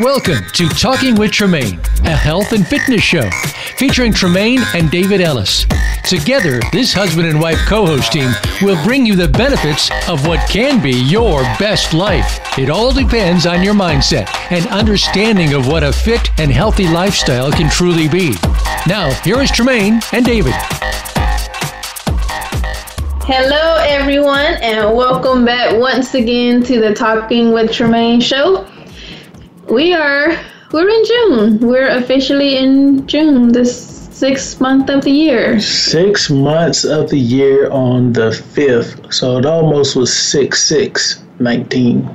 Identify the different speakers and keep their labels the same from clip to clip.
Speaker 1: Welcome to Talking with Tremaine, a health and fitness show featuring Tremaine and David Ellis. Together, this husband and wife co host team will bring you the benefits of what can be your best life. It all depends on your mindset and understanding of what a fit and healthy lifestyle can truly be. Now, here is Tremaine and David.
Speaker 2: Hello, everyone, and welcome back once again to the Talking with Tremaine show we are we're in June. We're officially in June, the sixth month of the year.
Speaker 3: Six months of the year on the fifth. So it almost was six six nineteen.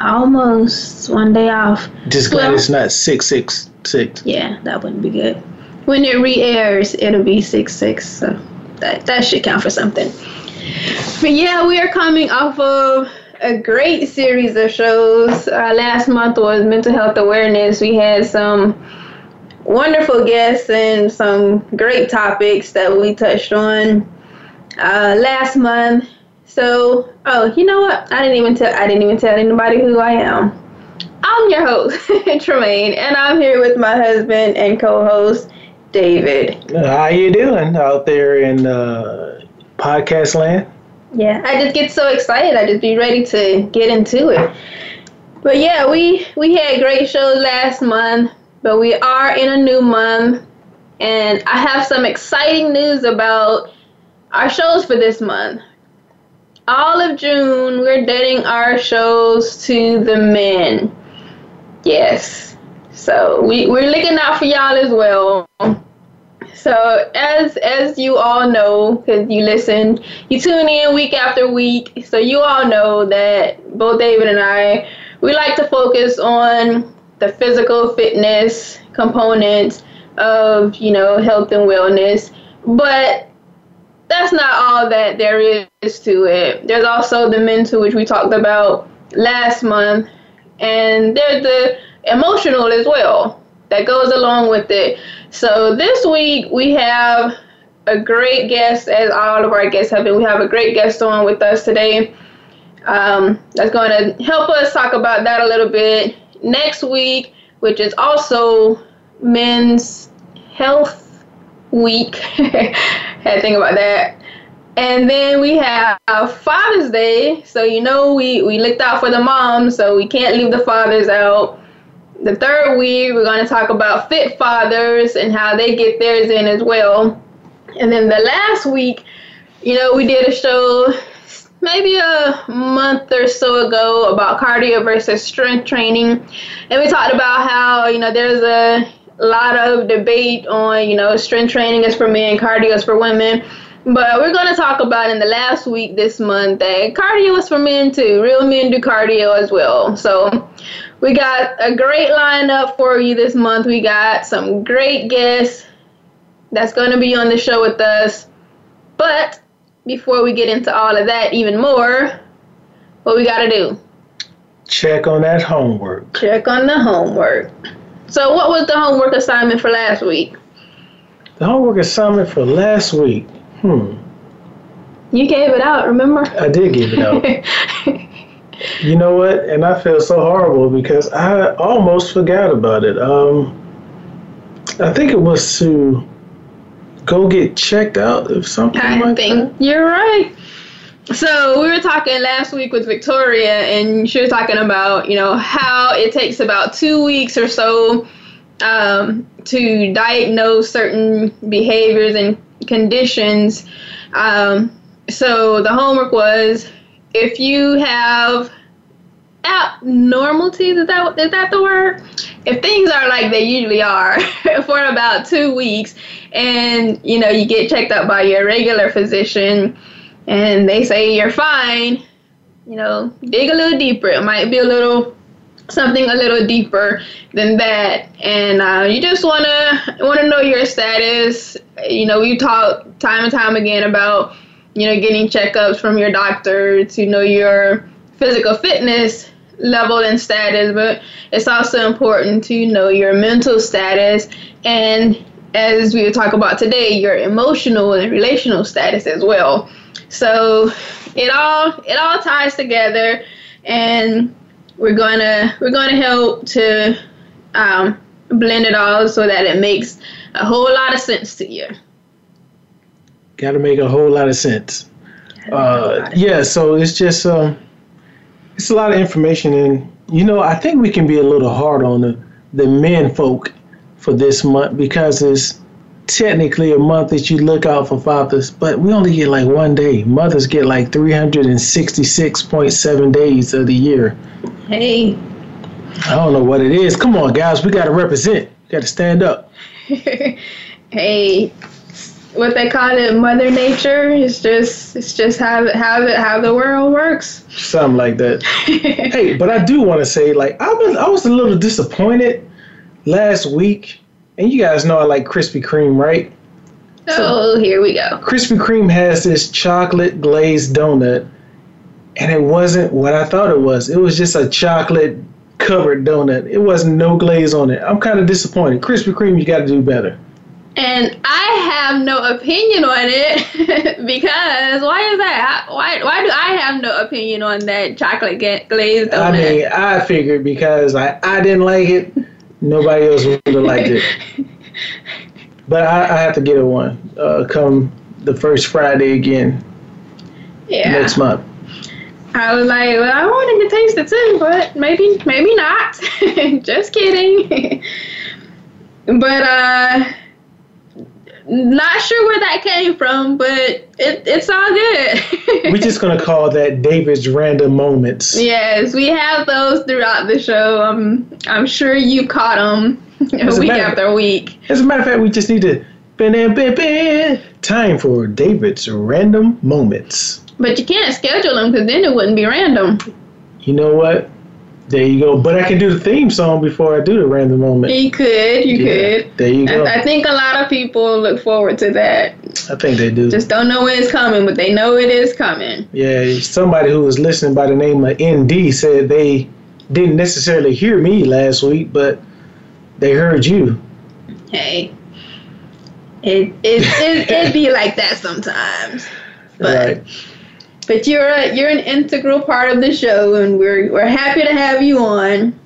Speaker 2: Almost one day off.
Speaker 3: Just glad well, it's not six six six.
Speaker 2: Yeah, that wouldn't be good. When it re-airs, it'll be six six. So that that should count for something. But yeah, we are coming off of a great series of shows. Uh, last month was mental health awareness. We had some wonderful guests and some great topics that we touched on uh, last month. So, oh, you know what? I didn't even tell. I didn't even tell anybody who I am. I'm your host, Tremaine, and I'm here with my husband and co-host, David.
Speaker 3: How you doing out there in uh, podcast land?
Speaker 2: Yeah, I just get so excited. I just be ready to get into it. But yeah, we we had great shows last month, but we are in a new month, and I have some exciting news about our shows for this month. All of June, we're dedicating our shows to the men. Yes. So we, we're looking out for y'all as well. So as as you all know, because you listen, you tune in week after week, so you all know that both David and I, we like to focus on the physical fitness component of you know health and wellness, but that's not all that there is to it. There's also the mental, which we talked about last month, and there's the emotional as well that goes along with it. So this week we have a great guest, as all of our guests have been. We have a great guest on with us today. Um, that's going to help us talk about that a little bit next week, which is also Men's Health Week. Had to think about that. And then we have Father's Day. So you know we we looked out for the moms, so we can't leave the fathers out the third week, we're going to talk about fit fathers and how they get theirs in as well. And then the last week, you know, we did a show maybe a month or so ago about cardio versus strength training. And we talked about how, you know, there's a lot of debate on, you know, strength training is for men, cardio is for women. But we're going to talk about in the last week this month that cardio is for men too. Real men do cardio as well. So we got a great lineup for you this month. We got some great guests that's going to be on the show with us. But before we get into all of that even more, what we got to do?
Speaker 3: Check on that homework.
Speaker 2: Check on the homework. So, what was the homework assignment for last week?
Speaker 3: The homework assignment for last week Hmm.
Speaker 2: You gave it out, remember?
Speaker 3: I did give it out. you know what? And I feel so horrible because I almost forgot about it. Um, I think it was to go get checked out if something I like think
Speaker 2: that. You're right. So we were talking last week with Victoria, and she was talking about you know how it takes about two weeks or so um, to diagnose certain behaviors and conditions. Um, so the homework was if you have abnormalities, is that is that the word? If things are like they usually are for about two weeks, and you know you get checked out by your regular physician, and they say you're fine, you know, dig a little deeper. It might be a little something a little deeper than that. And uh, you just want to want to know your status. You know we talk time and time again about you know getting checkups from your doctor to know your physical fitness level and status but it's also important to know your mental status. And as we talk about today your emotional and relational status as well. So it all it all ties together. And we're gonna we're gonna help to um, blend it all so that it makes a whole lot of sense to you.
Speaker 3: Got to make a whole lot of sense. Uh, yeah, so it's just um, it's a lot of information, and you know, I think we can be a little hard on the the men folk for this month because it's technically a month that you look out for fathers, but we only get like one day. Mothers get like 366.7 days of the year.
Speaker 2: Hey.
Speaker 3: I don't know what it is. Come on, guys, we got to represent. Got to stand up.
Speaker 2: hey, what they call it, Mother Nature. It's just, it's just how how the how the world works.
Speaker 3: Something like that. hey, but I do want to say, like, I was I was a little disappointed last week, and you guys know I like Krispy Kreme, right?
Speaker 2: Oh, so, here we go.
Speaker 3: Krispy Kreme has this chocolate glazed donut, and it wasn't what I thought it was. It was just a chocolate covered donut. It wasn't no glaze on it. I'm kind of disappointed. Krispy Kreme, you got to do better.
Speaker 2: And I have no opinion on it because why is that? Why why do I have no opinion on that chocolate glazed donut? I
Speaker 3: mean, I figured because I, I didn't like it, nobody else would have liked it. But I, I have to get it one uh, come the first Friday again
Speaker 2: yeah.
Speaker 3: next month.
Speaker 2: I was like, well, I wanted to taste it too, but maybe maybe not. Just kidding. but uh not sure where that came from, but it, it's all good.
Speaker 3: We're just gonna call that David's random moments.
Speaker 2: Yes, we have those throughout the show. Um, I'm sure you caught them week after week.
Speaker 3: As a matter of fact, we just need to time for David's random moments.
Speaker 2: But you can't schedule them because then it wouldn't be random.
Speaker 3: You know what? There you go. But I can do the theme song before I do the random moment.
Speaker 2: You could. You yeah, could.
Speaker 3: There you go.
Speaker 2: I, I, think a lot of people look forward to that.
Speaker 3: I think they do.
Speaker 2: Just don't know when it's coming, but they know it is coming.
Speaker 3: Yeah. Somebody who was listening by the name of ND said they didn't necessarily hear me last week, but they heard you.
Speaker 2: Hey. It it it it be like that sometimes. But right. But you're a, you're an integral part of the show, and we're we're happy to have you on.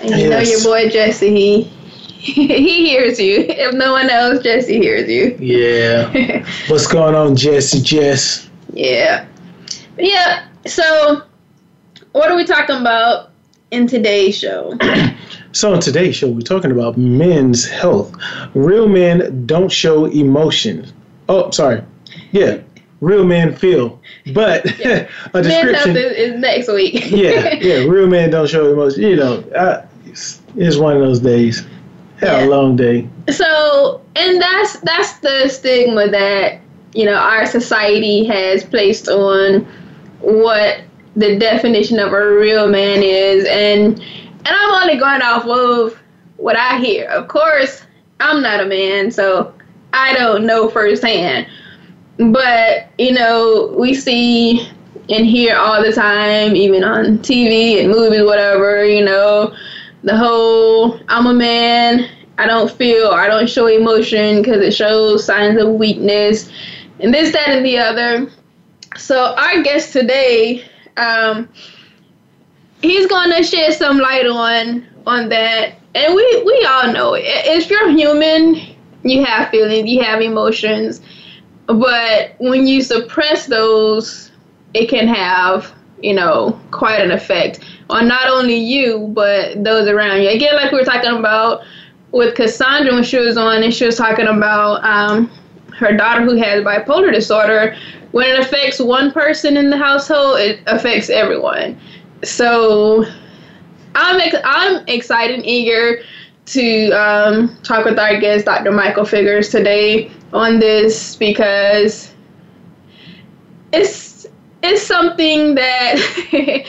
Speaker 2: And you yes. know your boy Jesse, he he hears you. If no one else, Jesse hears you.
Speaker 3: Yeah. What's going on, Jesse? Jess.
Speaker 2: Yeah. Yeah. So, what are we talking about in today's show?
Speaker 3: so, in today's show, we're talking about men's health. Real men don't show emotion. Oh, sorry. Yeah, real men feel. But yeah. a description
Speaker 2: is, is, next week.
Speaker 3: yeah, yeah. Real men don't show emotion. You know, I, it's, it's, one of those days. Had yeah. a long day.
Speaker 2: So, and that's that's the stigma that you know our society has placed on what the definition of a real man is, and and I'm only going off of what I hear. Of course, I'm not a man, so I don't know firsthand. But, you know, we see and hear all the time, even on TV and movies, whatever, you know, the whole I'm a man, I don't feel, I don't show emotion because it shows signs of weakness, and this, that, and the other. So, our guest today, um, he's going to shed some light on on that. And we, we all know it. If you're human, you have feelings, you have emotions but when you suppress those, it can have, you know, quite an effect on not only you, but those around you. Again, like we were talking about with Cassandra when she was on, and she was talking about um, her daughter who has bipolar disorder. When it affects one person in the household, it affects everyone. So I'm ex- I'm excited and eager to um, talk with our guest, Dr. Michael Figures, today on this because it's it's something that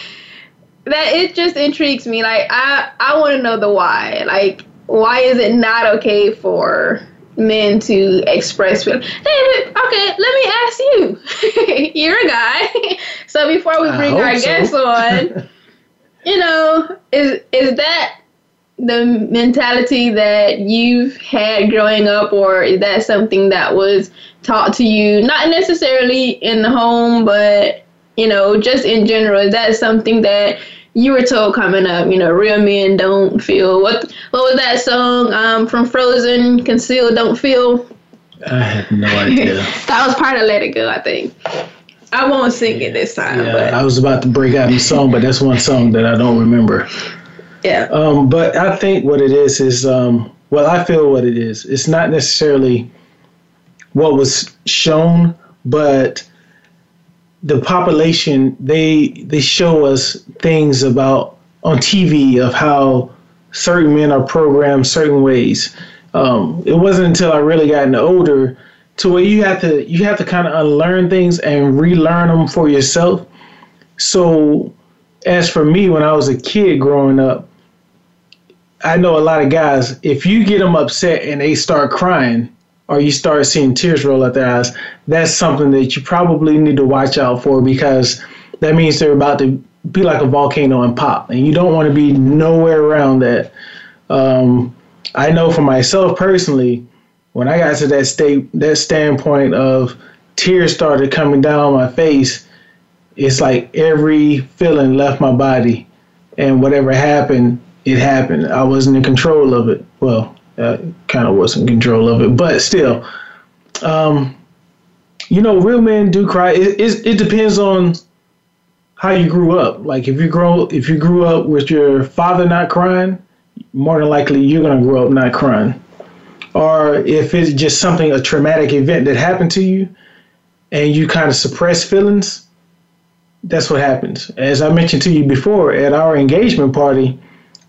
Speaker 2: that it just intrigues me. Like I I want to know the why. Like why is it not okay for men to express feelings? David, okay, let me ask you. You're a guy, so before we bring our so. guest on, you know, is is that the mentality that you've had growing up, or is that something that was taught to you, not necessarily in the home, but you know, just in general? Is that something that you were told coming up, you know, real men don't feel what what was that song um, from Frozen? Conceal, don't feel.
Speaker 3: I have no idea.
Speaker 2: that was part of Let It Go, I think. I won't sing it this time.
Speaker 3: Yeah,
Speaker 2: but.
Speaker 3: I was about to break out in the song, but that's one song that I don't remember.
Speaker 2: Yeah.
Speaker 3: Um, but I think what it is is, um, well, I feel what it is. It's not necessarily what was shown, but the population they they show us things about on TV of how certain men are programmed certain ways. Um, it wasn't until I really gotten older to where you have to you have to kind of unlearn things and relearn them for yourself. So, as for me, when I was a kid growing up, I know a lot of guys. If you get them upset and they start crying, or you start seeing tears roll out their eyes, that's something that you probably need to watch out for because that means they're about to be like a volcano and pop, and you don't want to be nowhere around that. Um, I know for myself personally, when I got to that state, that standpoint of tears started coming down my face, it's like every feeling left my body, and whatever happened, it happened. I wasn't in control of it. Well, I kind of wasn't in control of it, but still, um, you know, real men do cry. It, it, it depends on how you grew up. Like if you grow if you grew up with your father not crying, more than likely you're gonna grow up not crying. Or if it's just something a traumatic event that happened to you, and you kind of suppress feelings, that's what happens. As I mentioned to you before, at our engagement party,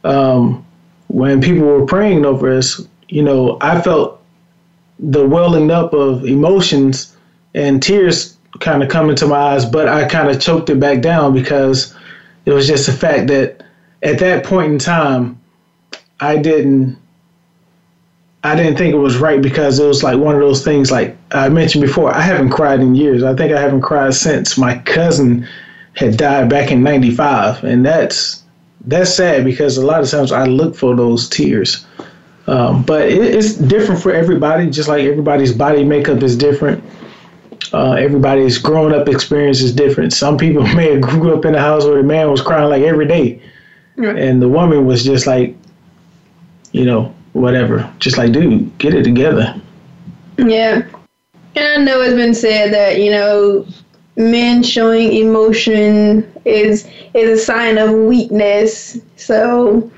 Speaker 3: um, when people were praying over us, you know, I felt the welling up of emotions and tears kind of coming to my eyes, but I kind of choked it back down because it was just the fact that at that point in time, I didn't. I didn't think it was right because it was like one of those things like I mentioned before, I haven't cried in years. I think I haven't cried since my cousin had died back in 95 and that's that's sad because a lot of times I look for those tears. Um, but it, it's different for everybody, just like everybody's body makeup is different. Uh, everybody's growing up experience is different. Some people may have grew up in a house where the man was crying like every day,
Speaker 2: Right.
Speaker 3: and the woman was just like, you know, whatever. Just like, dude, get it together.
Speaker 2: Yeah. And I know it's been said that, you know, men showing emotion is is a sign of weakness. So,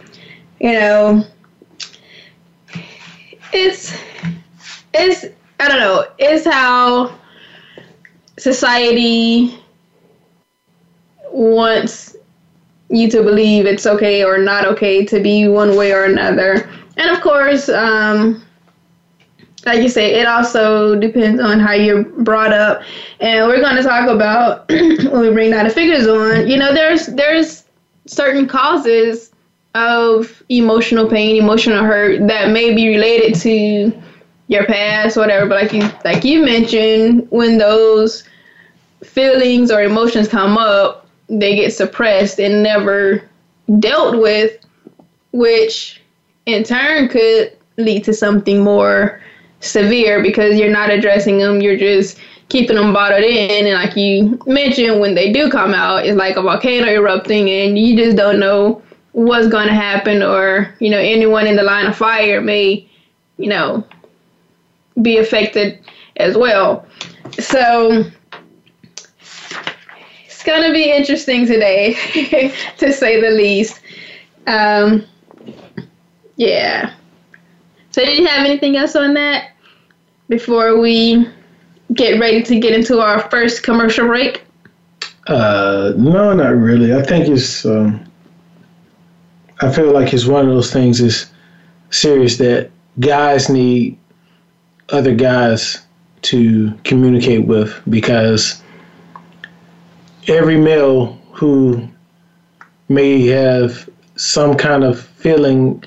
Speaker 2: you know, it's it's I don't know, it's how society wants you to believe it's okay or not okay to be one way or another. And of course, um, like you say, it also depends on how you're brought up. And we're going to talk about when we bring Dr. Figures on. You know, there's there's certain causes of emotional pain, emotional hurt that may be related to your past, whatever. But like you like you mentioned, when those feelings or emotions come up, they get suppressed and never dealt with, which in turn could lead to something more severe because you're not addressing them. You're just keeping them bottled in. And like you mentioned, when they do come out, it's like a volcano erupting and you just don't know what's going to happen or, you know, anyone in the line of fire may, you know, be affected as well. So it's going to be interesting today, to say the least. Um, yeah. So, did you have anything else on that before we get ready to get into our first commercial break?
Speaker 3: Uh, no, not really. I think it's. Um, I feel like it's one of those things is serious that guys need other guys to communicate with because every male who may have some kind of feeling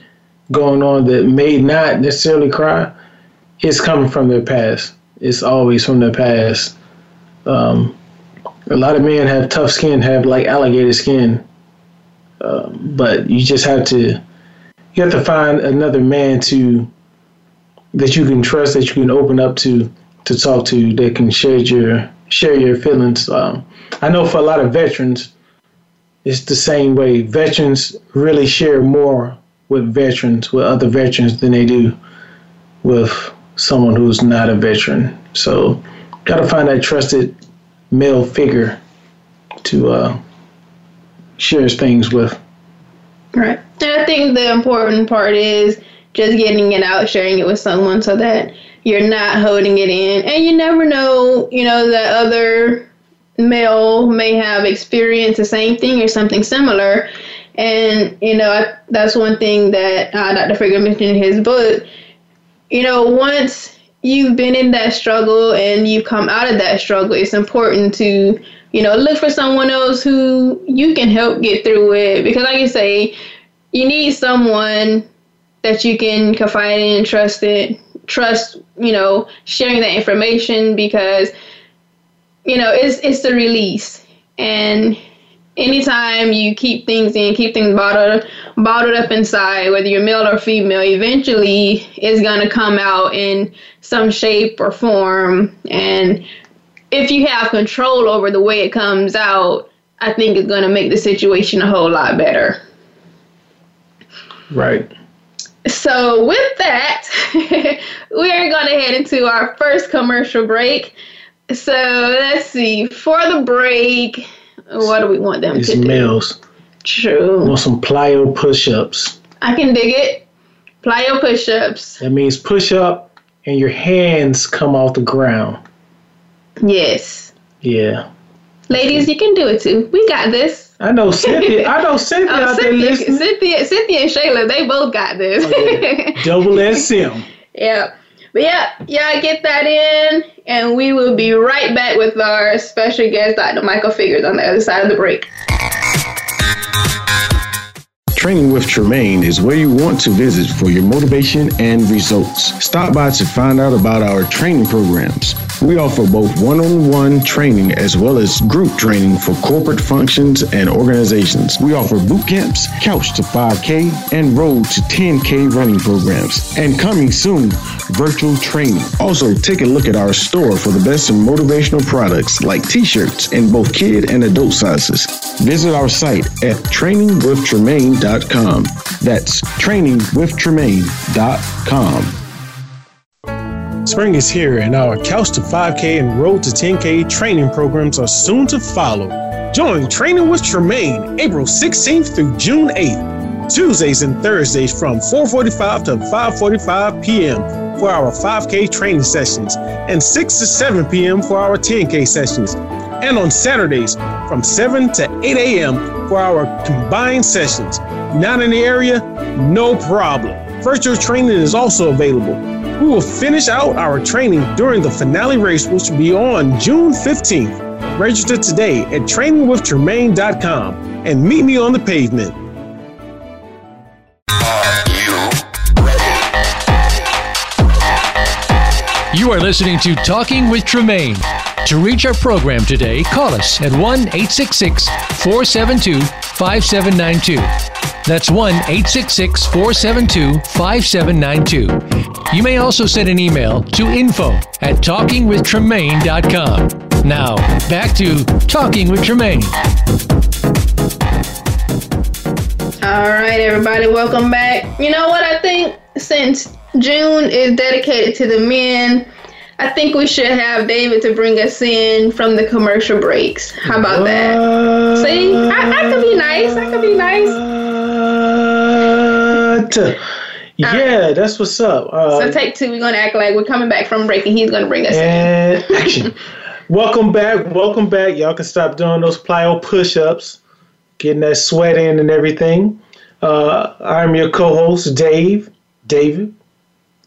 Speaker 3: going on that may not necessarily cry is coming from their past. It's always from their past. Um, a lot of men have tough skin, have like alligator skin, um, but you just have to you have to find another man to that you can trust, that you can open up to, to talk to, that can share your share your feelings. Um, I know for a lot of veterans, it's the same way. Veterans really share more with veterans, with other veterans, than they do with someone who's not a veteran. So, got to find that trusted male figure to uh, share things with.
Speaker 2: Right. And I think the important part is just getting it out, sharing it with someone so that you're not holding it in. And you never know, you know, that other male may have experienced the same thing or something similar. And, you know, I, that's one thing that uh, Dr. Figure mentioned in his book. You know, once you've been in that struggle and you've come out of that struggle, it's important to, you know, look for someone else who you can help get through it. Because, like you say, you need someone that you can confide in and trust it, trust, you know, sharing that information because you know, it's it's the release. And anytime you keep things in, keep things bottled bottled up inside, whether you're male or female, eventually it's gonna come out in some shape or form. And if you have control over the way it comes out, I think it's gonna make the situation a whole lot better.
Speaker 3: Right.
Speaker 2: So with that, we are gonna head into our first commercial break. So let's see. For the break, what do we want them
Speaker 3: These
Speaker 2: to do?
Speaker 3: males
Speaker 2: True.
Speaker 3: want some plyo push-ups.
Speaker 2: I can dig it. Plyo push-ups.
Speaker 3: That means push up and your hands come off the ground.
Speaker 2: Yes.
Speaker 3: Yeah.
Speaker 2: Ladies, you can do it too. We got this.
Speaker 3: I know Cynthia. I know oh, Cynthia
Speaker 2: Oh,
Speaker 3: out there
Speaker 2: Cynthia,
Speaker 3: listening.
Speaker 2: Cynthia, Cynthia and Shayla, they both got this.
Speaker 3: Oh, Double SM.
Speaker 2: yeah. But yeah, yeah, get that in, and we will be right back with our special guest, Dr. Michael Figures, on the other side of the break.
Speaker 4: Training with Tremaine is where you want to visit for your motivation and results. Stop by to find out about our training programs. We offer both one on one training as well as group training for corporate functions and organizations. We offer boot camps, couch to 5K, and road to 10K running programs. And coming soon, virtual training. Also, take a look at our store for the best motivational products like t shirts in both kid and adult sizes. Visit our site at trainingwithtremaine.com. That's trainingwithtremaine.com.
Speaker 5: Spring is here, and our Couch to 5K and Road to 10K training programs are soon to follow. Join Training with Tremaine April 16th through June 8th, Tuesdays and Thursdays from 4:45 to 5:45 p.m. for our 5K training sessions, and 6 to 7 p.m. for our 10K sessions, and on Saturdays from 7 to 8 a.m. for our combined sessions. Not in the area? No problem. Virtual training is also available. We will finish out our training during the finale race, which will be on June 15th. Register today at trainingwithtremaine.com and meet me on the pavement.
Speaker 1: You are listening to Talking with Tremaine. To reach our program today, call us at 1 866 472 5792. That's 1 866 472 5792. You may also send an email to info at talkingwithtremaine.com. Now, back to Talking with Tremaine.
Speaker 2: All right, everybody, welcome back. You know what? I think since June is dedicated to the men, I think we should have David to bring us in from the commercial breaks. How about that? See, I, I could be nice. I could be nice.
Speaker 3: Yeah, that's what's up. Uh,
Speaker 2: So take two. We're gonna act like we're coming back from break, and he's gonna bring us in.
Speaker 3: action. welcome back. Welcome back. Y'all can stop doing those plyo push-ups, getting that sweat in and everything. Uh, I'm your co-host, Dave. David,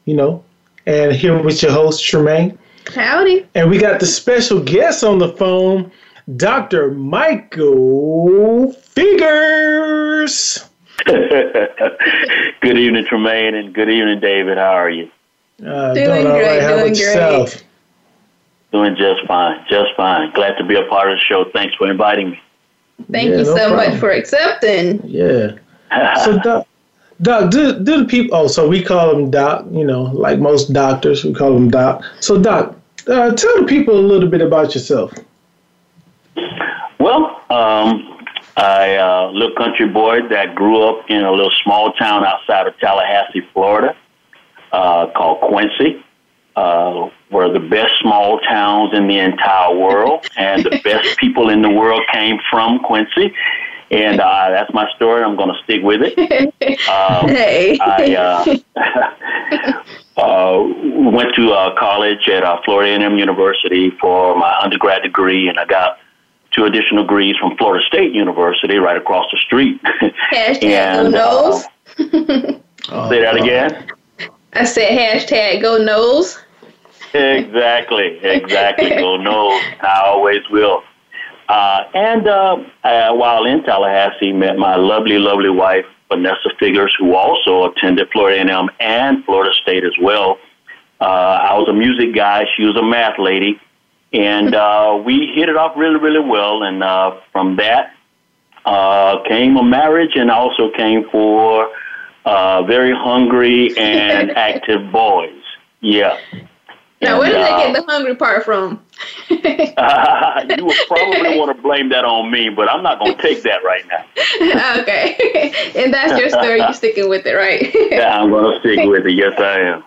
Speaker 3: you know, and here with your host, Tremaine.
Speaker 2: Howdy.
Speaker 3: And we got the special guest on the phone, Dr. Michael Figures.
Speaker 6: good evening, Tremaine, and good evening, David. How are you?
Speaker 3: Uh,
Speaker 2: Doing
Speaker 3: all
Speaker 2: great,
Speaker 3: How
Speaker 2: doing
Speaker 3: about
Speaker 2: great.
Speaker 3: yourself?
Speaker 6: Doing just fine, just fine. Glad to be a part of the show. Thanks for inviting me.
Speaker 2: Thank
Speaker 3: Yeah,
Speaker 2: you
Speaker 3: no
Speaker 2: so
Speaker 3: problem.
Speaker 2: much for accepting.
Speaker 3: Yeah. So, Doc, Doc do, do the people, oh, so we call him Doc, you know, like most doctors, we call him Doc. So, Doc, uh, tell the people a little bit about yourself.
Speaker 6: well, um, I little country boy that grew up in a little small town outside of Tallahassee, Florida, uh, called Quincy. Uh, were the best small towns in the entire world, and the best people in the world came from Quincy. And uh, that's my story. I'm going to stick with it. Um,
Speaker 2: hey.
Speaker 6: I uh, uh, went to uh, college at uh, Florida A&M University for my undergrad degree, and I got two additional degrees from Florida State University right across the street.
Speaker 2: Hashtag
Speaker 6: and,
Speaker 2: go
Speaker 6: uh, say that again.
Speaker 2: I said hashtag go Noles.
Speaker 6: Exactly, exactly. go Noles. I always will. Uh, and uh, uh, while in Tallahassee, met my lovely, lovely wife Vanessa Figures, who also attended Florida A&M and Florida State as well. Uh, I was a music guy; she was a math lady, and uh, we hit it off really, really well. And uh, from that uh, came a marriage, and also came for uh, very hungry and active boys. Yeah.
Speaker 2: Now, where did they get the hungry part from?
Speaker 6: uh, you would probably want to blame that on me, but I'm not going to take that right now.
Speaker 2: okay. and that's your story. You're sticking with it, right?
Speaker 6: yeah, I'm going to stick with it. Yes, I am.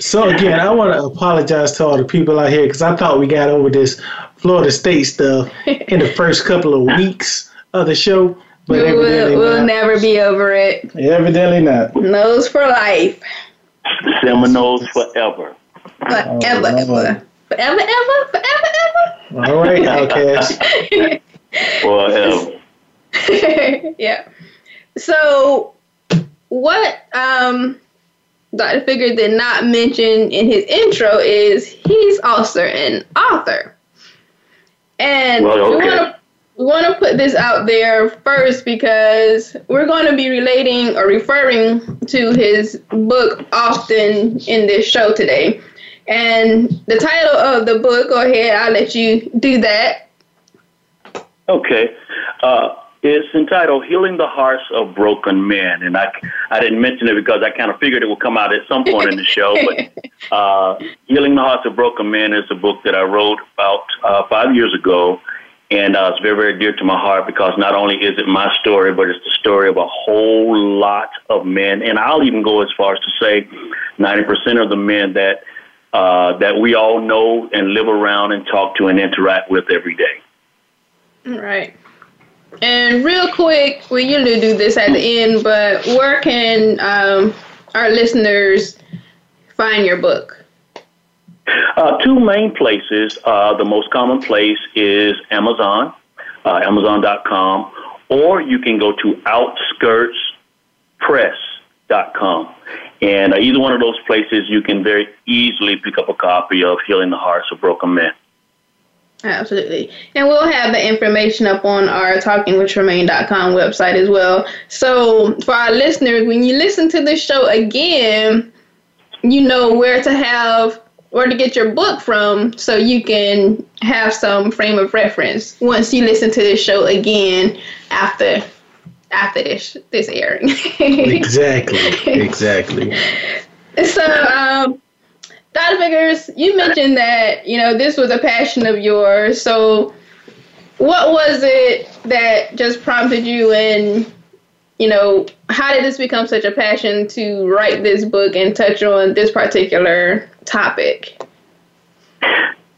Speaker 3: So again, I want to apologize to all the people out here because I thought we got over this Florida State stuff in the first couple of weeks of the show.
Speaker 2: But we will, we'll never be over it.
Speaker 3: Evidently not.
Speaker 2: Noles for life.
Speaker 6: Seminoles forever.
Speaker 2: Forever, oh, ever. Forever, ever, forever, ever.
Speaker 3: All right, OutKast.
Speaker 6: forever.
Speaker 2: yeah. So, what um, Dr. Figure did not mention in his intro is he's also an author. And
Speaker 6: well, okay.
Speaker 2: we want to put this out there first because we're going to be relating or referring to his book often in this show today. And the title of the book, go ahead, I'll let you do that.
Speaker 6: Okay. Uh, it's entitled Healing the Hearts of Broken Men. And I, I didn't mention it because I kind of figured it would come out at some point in the show. But uh, Healing the Hearts of Broken Men is a book that I wrote about uh, five years ago. And uh, it's very, very dear to my heart because not only is it my story, but it's the story of a whole lot of men. And I'll even go as far as to say 90% of the men that uh, that we all know and live around and talk to and interact with every day.
Speaker 2: Right. And real quick, we usually do this at the end, but where can um, our listeners find your book?
Speaker 6: Uh, two main places. Uh, the most common place is Amazon, uh, Amazon.com, or you can go to OutskirtsPress.com. And uh, either one of those places, you can very easily pick up a copy of Healing the Hearts of Broken Men.
Speaker 2: Absolutely. And we'll have the information up on our talkingwithtremaine.com website as well. So for our listeners, when you listen to this show again, you know where to have where to get your book from so you can have some frame of reference once you listen to this show again after after this this airing.
Speaker 3: exactly. Exactly.
Speaker 2: So, um, Dr. Figures, you mentioned that you know this was a passion of yours. So, what was it that just prompted you, and you know, how did this become such a passion to write this book and touch on this particular topic?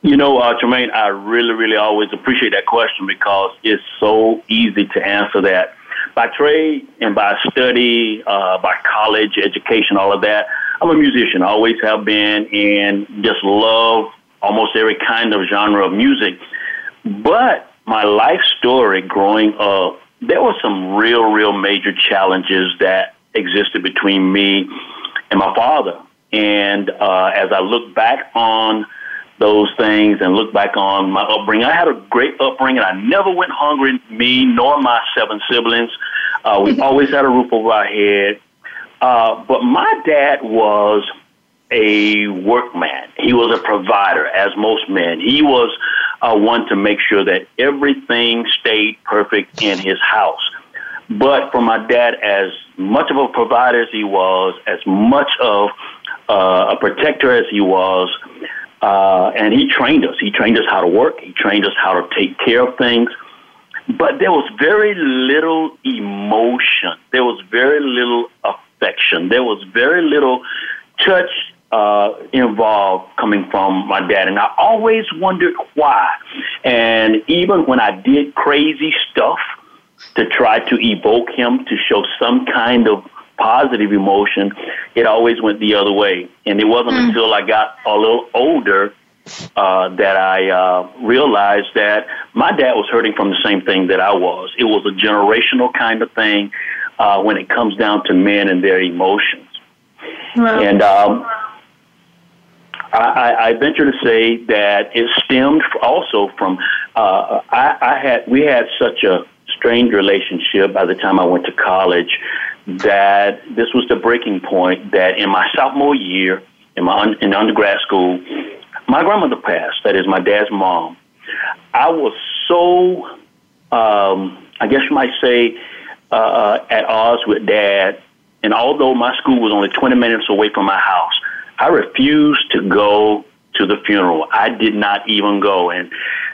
Speaker 6: You know, uh, Tremaine, I really, really always appreciate that question because it's so easy to answer that by trade and by study, uh, by college education, all of that. I'm a musician. I always have been, and just love almost every kind of genre of music. But my life story growing up, there were some real, real major challenges that existed between me and my father. And uh, as I look back on those things and look back on my upbringing. I had a great upbringing. I never went hungry, me nor my seven siblings. Uh, we always had a roof over our head. Uh, but my dad was a workman. He was a provider, as most men. He was uh, one to make sure that everything stayed perfect in his house. But for my dad, as much of a provider as he was, as much of uh, a protector as he was, uh, and he trained us. He trained us how to work. He trained us how to take care of things. but there was very little emotion. There was very little affection. There was very little touch uh, involved coming from my dad. And I always wondered why. And even when I did crazy stuff to try to evoke him to show some kind of positive emotion, it always went the other way. And it wasn't mm. until I got a little older uh, that I uh, realized that my dad was hurting from the same thing that I was. It was a generational kind of thing uh, when it comes down to men and their emotions. Wow. And um, I, I venture to say that it stemmed also from uh, I, I had we had such a strained relationship by the time I went to college that this was the breaking point. That in my sophomore year in my in undergrad school, my grandmother passed. That is my dad's mom. I was so um, I guess you might say uh, at odds with dad. And although my school was only 20 minutes away from my house, I refused to go to the funeral. I did not even go. And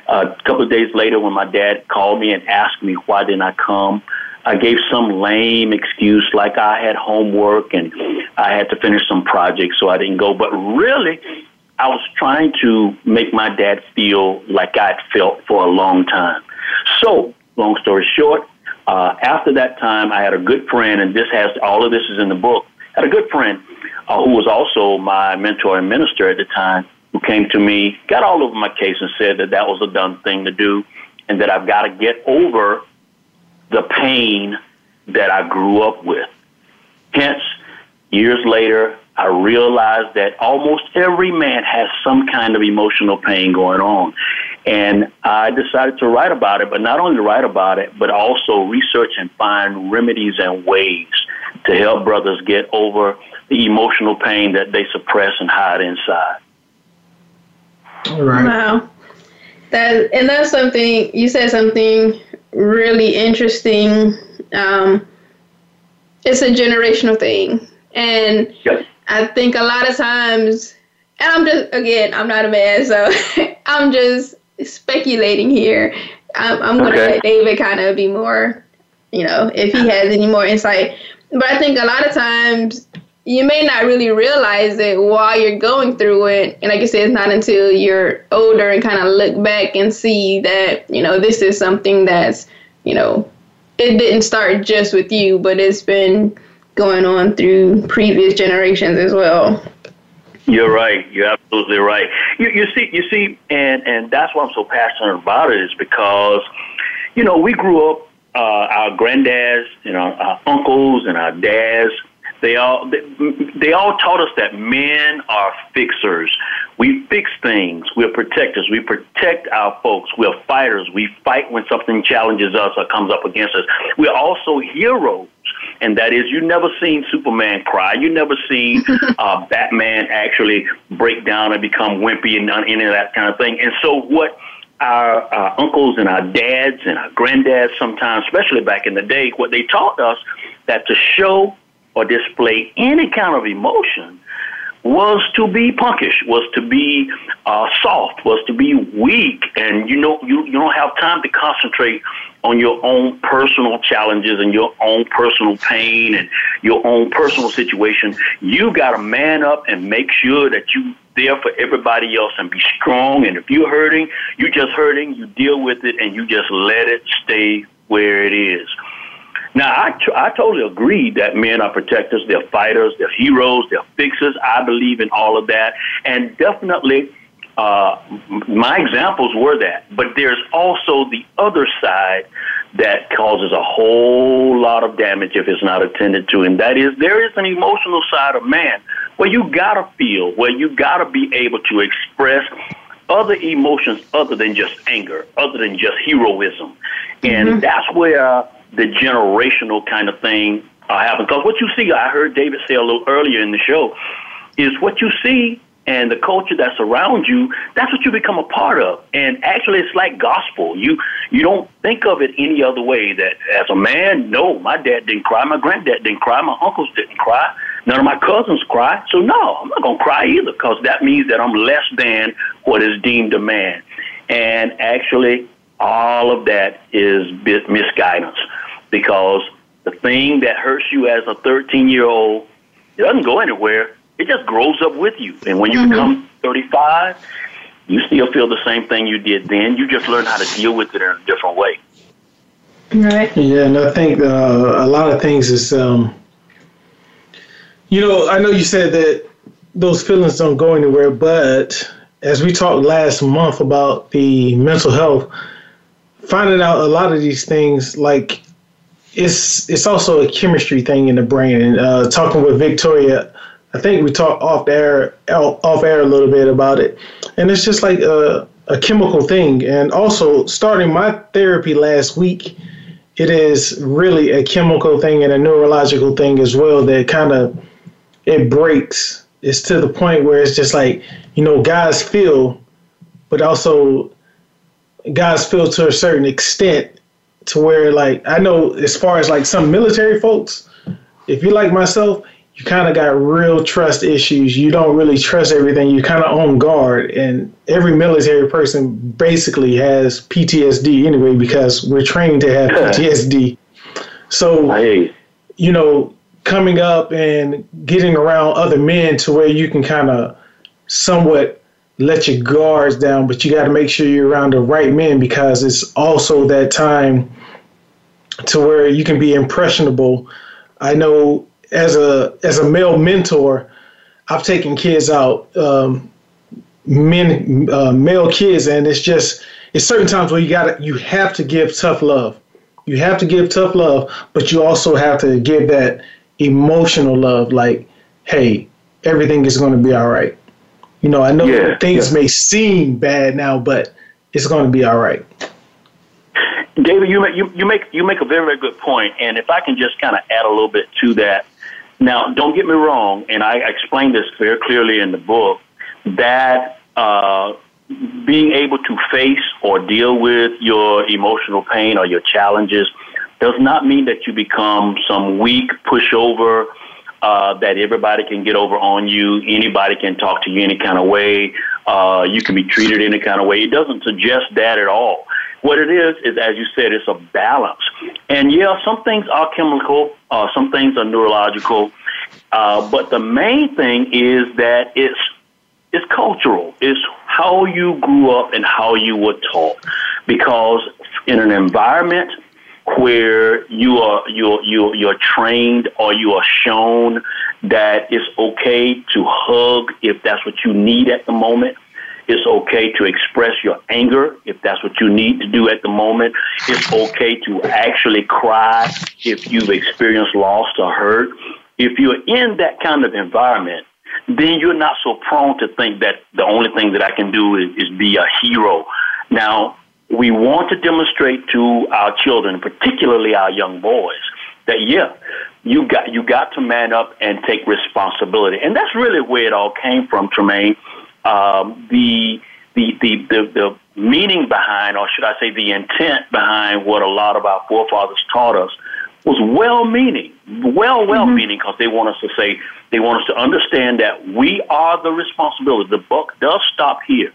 Speaker 6: uh, a couple of days later, when my dad called me and asked me why didn't I come, I gave some lame excuse like I had homework and I had to finish some projects, so I didn't go. But really, I was trying to make my dad feel like I'd felt for a long time. So, long story short, uh, after that time, I had a good friend, and this has all of this is in the book. I had a good friend uh, who was also my mentor and minister at the time, who came to me, got all over my case, and said that that was a dumb thing to do, and that I've got to get over the pain that I grew up with. Hence, years later, I realized that almost every man has some kind of emotional pain going on. And I decided to write about it, but not only write about it, but also research and find remedies and ways to help brothers get over the emotional pain that they suppress and hide inside.
Speaker 2: All right. Wow. That and that's something you said something really interesting. Um, it's a generational thing, and yes. I think a lot of times, and I'm just again, I'm not a man, so I'm just speculating here. I'm, I'm going to okay. let David kind of be more, you know, if he has any more insight. But I think a lot of times you may not really realize it while you're going through it. And like I said, it's not until you're older and kind of look back and see that, you know, this is something that's, you know, it didn't start just with you, but it's been going on through previous generations as well.
Speaker 6: You're right. You're absolutely right. You, you see, you see, and and that's why I'm so passionate about it is because, you know, we grew up. Uh, our granddads, you know, our uncles and our dads they all they, they all taught us that men are fixers. We fix things. We're protectors. We protect our folks. We're fighters. We fight when something challenges us or comes up against us. We're also heroes and that is you never seen Superman cry. You never seen uh, Batman actually break down and become wimpy and any of that kind of thing. And so what our, our uncles and our dads and our granddads sometimes, especially back in the day, what they taught us that to show or display any kind of emotion was to be punkish, was to be uh, soft, was to be weak, and you know you, you don't have time to concentrate on your own personal challenges and your own personal pain and your own personal situation. You got to man up and make sure that you there for everybody else and be strong. And if you're hurting, you're just hurting. You deal with it and you just let it stay where it is. Now, I, I totally agree that men are protectors, they're fighters, they're heroes, they're fixers. I believe in all of that. And definitely, uh, my examples were that. But there's also the other side that causes a whole lot of damage if it's not attended to. And that is there is an emotional side of man where you gotta feel, where you gotta be able to express other emotions other than just anger, other than just heroism. And mm-hmm. that's where the generational kind of thing uh, happen. Because what you see, I heard David say a little earlier in the show, is what you see and the culture that's around you, that's what you become a part of. And actually, it's like gospel. You you don't think of it any other way. That as a man, no, my dad didn't cry, my granddad didn't cry, my uncles didn't cry, none of my cousins cry. So no, I'm not gonna cry either, because that means that I'm less than what is deemed a man. And actually, all of that is misguidance because the thing that hurts you as a 13 year old it doesn't go anywhere. It just grows up with you. And when you mm-hmm. become 35, you still feel the same thing you did then. You just learn how to deal with it in a different way.
Speaker 3: Right. Yeah, and I think uh, a lot of things is, um, you know, I know you said that those feelings don't go anywhere, but as we talked last month about the mental health, finding out a lot of these things, like it's it's also a chemistry thing in the brain. And uh, talking with Victoria, I think we talked off air off air a little bit about it, and it's just like a, a chemical thing. And also starting my therapy last week, it is really a chemical thing and a neurological thing as well that kind of it breaks. It's to the point where it's just like you know guys feel, but also guys feel to a certain extent to where like I know as far as like some military folks, if you like myself, you kind of got real trust issues. You don't really trust everything. You kind of on guard, and every military person basically has PTSD anyway because we're trained to have PTSD. So, you know, coming up and getting around other men to where you can kind of somewhat let your guards down, but you got to make sure you're around the right men because it's also that time to where you can be impressionable. I know as a as a male mentor, I've taken kids out, um, men, uh, male kids, and it's just it's certain times where you got you have to give tough love. You have to give tough love, but you also have to give that emotional love. Like, hey, everything is going to be all right. You know, I know yeah, things yeah. may seem bad now, but it's going to be all right.
Speaker 6: David, you make you, you make you make a very very good point, and if I can just kind of add a little bit to that. Now, don't get me wrong, and I explained this very clearly in the book that uh, being able to face or deal with your emotional pain or your challenges does not mean that you become some weak pushover uh, that everybody can get over on you. Anybody can talk to you any kind of way. Uh, you can be treated any kind of way. It doesn't suggest that at all. What it is is, as you said, it's a balance. And yeah, some things are chemical, uh, some things are neurological, uh, but the main thing is that it's it's cultural. It's how you grew up and how you were taught. Because in an environment where you are you you you're trained or you are shown that it's okay to hug if that's what you need at the moment it's okay to express your anger if that's what you need to do at the moment. It's okay to actually cry if you've experienced loss or hurt. If you're in that kind of environment, then you're not so prone to think that the only thing that I can do is, is be a hero. Now, we want to demonstrate to our children, particularly our young boys, that yeah, you got you got to man up and take responsibility, and that's really where it all came from, Tremaine um, the, the, the, the, the meaning behind, or should I say the intent behind what a lot of our forefathers taught us was well-meaning, well, well-meaning, because mm-hmm. they want us to say, they want us to understand that we are the responsibility. The buck does stop here.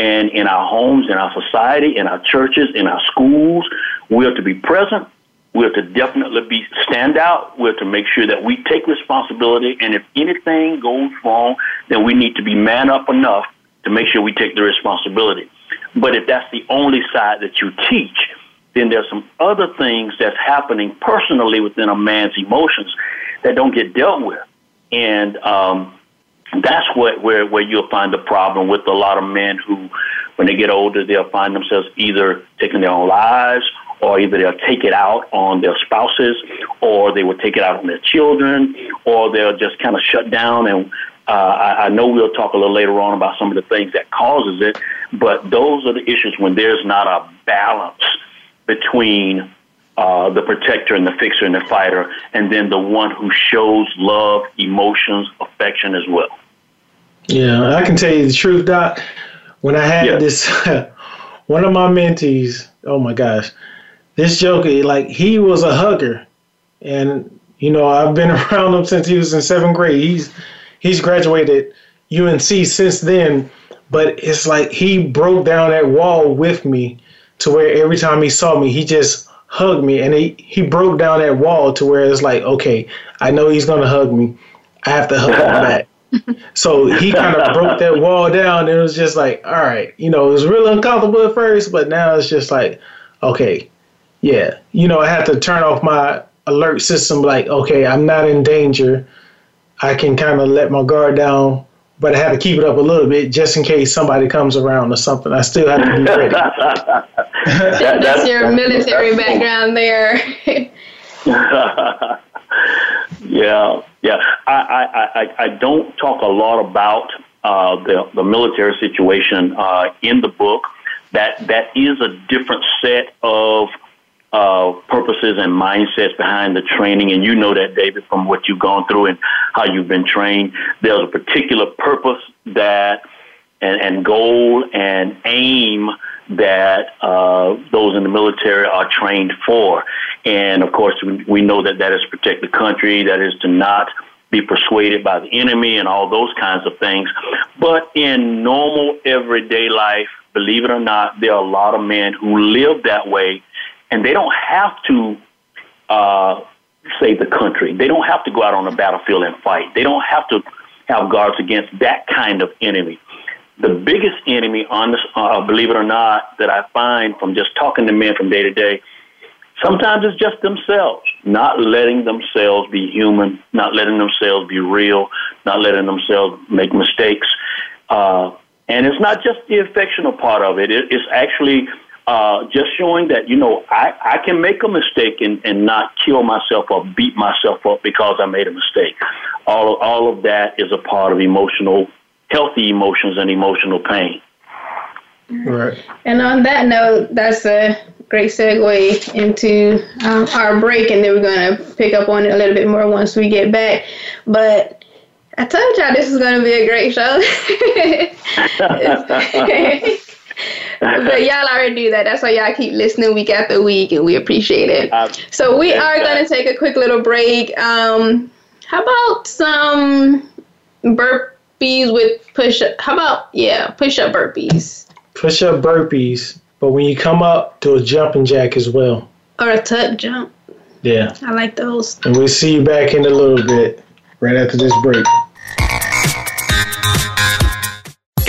Speaker 6: And in our homes, in our society, in our churches, in our schools, we are to be present we're to definitely be stand out. We're to make sure that we take responsibility, and if anything goes wrong, then we need to be man up enough to make sure we take the responsibility. But if that's the only side that you teach, then there's some other things that's happening personally within a man's emotions that don't get dealt with, and um, that's what where where you'll find the problem with a lot of men who, when they get older, they'll find themselves either taking their own lives or either they'll take it out on their spouses, or they will take it out on their children, or they'll just kind of shut down. And uh, I, I know we'll talk a little later on about some of the things that causes it, but those are the issues when there's not a balance between uh, the protector and the fixer and the fighter, and then the one who shows love, emotions, affection as well.
Speaker 3: Yeah, I can tell you the truth, Doc. When I had yeah. this, one of my mentees, oh my gosh, this Joker, like he was a hugger, and you know I've been around him since he was in seventh grade. He's he's graduated UNC since then, but it's like he broke down that wall with me to where every time he saw me, he just hugged me, and he he broke down that wall to where it's like, okay, I know he's gonna hug me, I have to hug him back. So he kind of broke that wall down, and it was just like, all right, you know, it was really uncomfortable at first, but now it's just like, okay, yeah, you know, I have to turn off my alert system, like, okay, I'm not in danger. I can kind of let my guard down but I have to keep it up a little bit just in case somebody comes around or something. I still have to be ready.
Speaker 2: that, that's your military background there.
Speaker 6: yeah, yeah. I, I, I, I don't talk a lot about uh, the, the military situation uh, in the book. That that is a different set of uh, purposes and mindsets behind the training. And you know that, David, from what you've gone through and how you've been trained. There's a particular purpose that and, and goal and aim that uh, those in the military are trained for. And of course, we, know that that is to protect the country, that is to not be persuaded by the enemy and all those kinds of things. But in normal everyday life, believe it or not, there are a lot of men who live that way and they don't have to uh, save the country. They don't have to go out on the battlefield and fight. They don't have to have guards against that kind of enemy. The biggest enemy, on this, uh, believe it or not, that I find from just talking to men from day to day, sometimes it's just themselves, not letting themselves be human, not letting themselves be real, not letting themselves make mistakes. Uh, and it's not just the affectional part of it. it it's actually uh, just showing that you know I, I can make a mistake and, and not kill myself or beat myself up because I made a mistake. All all of that is a part of emotional, healthy emotions and emotional pain.
Speaker 3: Right.
Speaker 2: And on that note, that's a great segue into um, our break, and then we're going to pick up on it a little bit more once we get back. But I told y'all this is going to be a great show. but y'all already do that. That's why y'all keep listening week after week, and we appreciate it. Uh, so we are going to take a quick little break. Um, how about some burpees with push up? How about yeah, push up burpees?
Speaker 3: Push up burpees, but when you come up, do a jumping jack as well.
Speaker 2: Or a tuck jump.
Speaker 3: Yeah.
Speaker 2: I like those.
Speaker 3: And we'll see you back in a little bit, right after this break.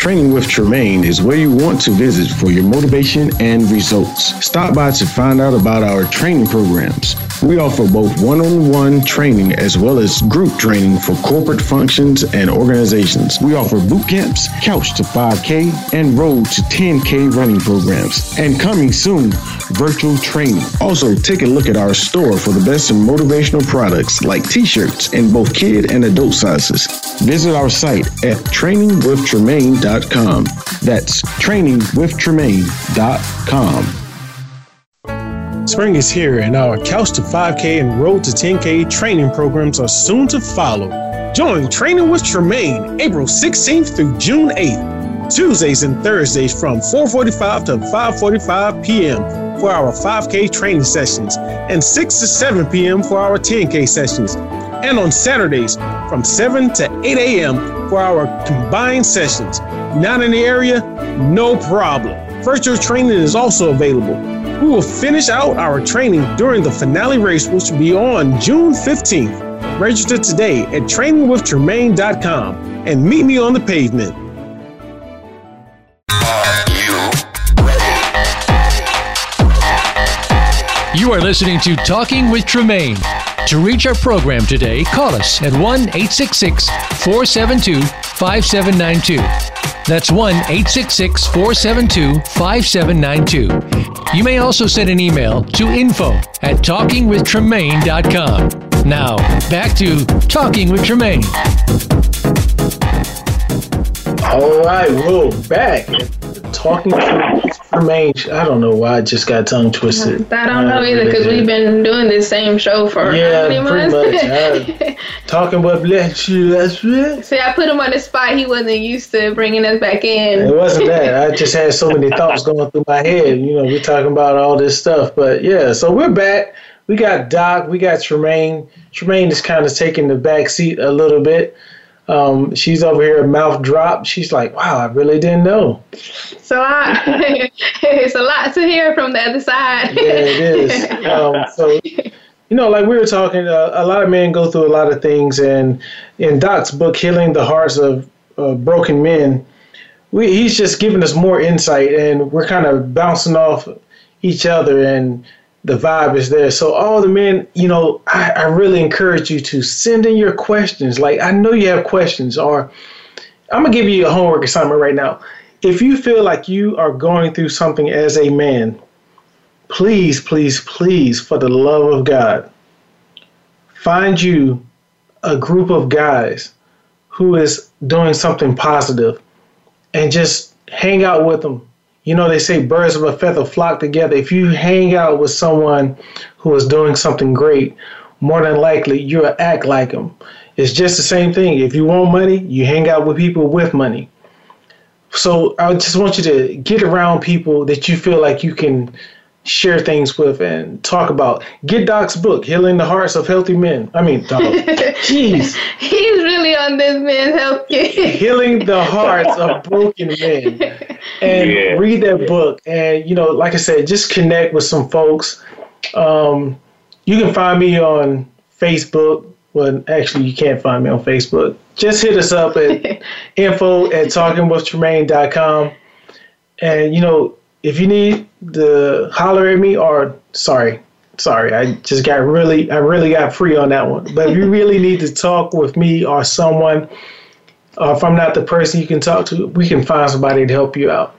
Speaker 4: Training with Tremaine is where you want to visit for your motivation and results. Stop by to find out about our training programs. We offer both one on one training as well as group training for corporate functions and organizations. We offer boot camps, couch to 5K, and road to 10K running programs. And coming soon, virtual training. Also, take a look at our store for the best in motivational products like t shirts in both kid and adult sizes. Visit our site at trainingwithtremaine.com trainingwithtremaine.com. That's trainingwithtremaine.com.
Speaker 5: Spring is here, and our Couch to 5K and Road to 10K training programs are soon to follow. Join Training with Tremaine April 16th through June 8th, Tuesdays and Thursdays from 4:45 to 5:45 p.m. for our 5K training sessions, and 6 to 7 p.m. for our 10K sessions and on Saturdays from 7 to 8 a.m. for our combined sessions. Not in the area? No problem. Virtual training is also available. We will finish out our training during the finale race, which will be on June 15th. Register today at trainingwithtremaine.com and meet me on the pavement.
Speaker 1: You are listening to Talking with Tremaine. To reach our program today, call us at 1 866 472 5792. That's 1 866 472 5792. You may also send an email to info at talkingwithtremaine.com. Now, back to Talking with Tremaine.
Speaker 3: All right, we're back. Talking with Tremaine. I don't know why I just got tongue twisted.
Speaker 2: I don't know either because we've been doing this same show for
Speaker 3: yeah, pretty much. Talking about bless you. That's it.
Speaker 2: See, I put him on the spot. He wasn't used to bringing us back in.
Speaker 3: It wasn't that. I just had so many thoughts going through my head. You know, we're talking about all this stuff, but yeah. So we're back. We got Doc. We got Tremaine. Tremaine is kind of taking the back seat a little bit. Um, she's over here, mouth dropped. She's like, "Wow, I really didn't know."
Speaker 2: So I, it's a lot to hear from the other side.
Speaker 3: yeah, it is. Um, so, you know, like we were talking, uh, a lot of men go through a lot of things, and in Doc's book, "Healing the Hearts of uh, Broken Men," we, he's just giving us more insight, and we're kind of bouncing off each other and the vibe is there. So all the men, you know, I, I really encourage you to send in your questions. Like I know you have questions, or I'm gonna give you a homework assignment right now. If you feel like you are going through something as a man, please, please, please, for the love of God, find you a group of guys who is doing something positive and just hang out with them you know, they say birds of a feather flock together. If you hang out with someone who is doing something great, more than likely you'll act like them. It's just the same thing. If you want money, you hang out with people with money. So I just want you to get around people that you feel like you can share things with and talk about. Get Doc's book, Healing the Hearts of Healthy Men. I mean, Doc. Jeez.
Speaker 2: He's really on this man's health
Speaker 3: Healing the Hearts of Broken Men. And yeah. read that book. And, you know, like I said, just connect with some folks. Um, you can find me on Facebook. Well, actually, you can't find me on Facebook. Just hit us up at info at talkingwithtremaine.com. And, you know, if you need to holler at me or sorry, sorry, I just got really I really got free on that one. But if you really need to talk with me or someone, or if I'm not the person you can talk to, we can find somebody to help you out.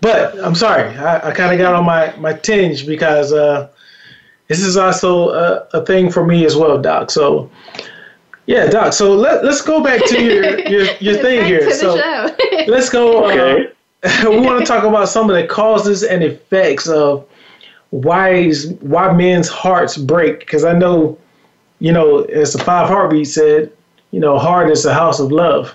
Speaker 3: But I'm sorry, I, I kind of got on my my tinge because uh, this is also a, a thing for me as well, Doc. So. Yeah, Doc. So let, let's go back to your your, your thing here. So let's go. Uh, okay. we want to talk about some of the causes and effects of why why men's hearts break. Because I know, you know, as the five heartbeats said, you know, heart is the house of love.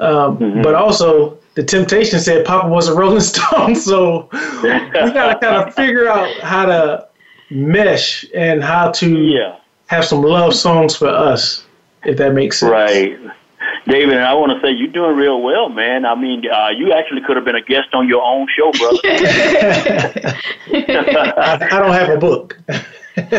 Speaker 3: Um, mm-hmm. But also, the Temptation said Papa was a Rolling Stone. So we got to kind of figure out how to mesh and how to
Speaker 6: yeah.
Speaker 3: have some love songs for us, if that makes sense.
Speaker 6: Right. David, I want to say you're doing real well, man. I mean, uh, you actually could have been a guest on your own show, brother.
Speaker 3: I, I don't have a book.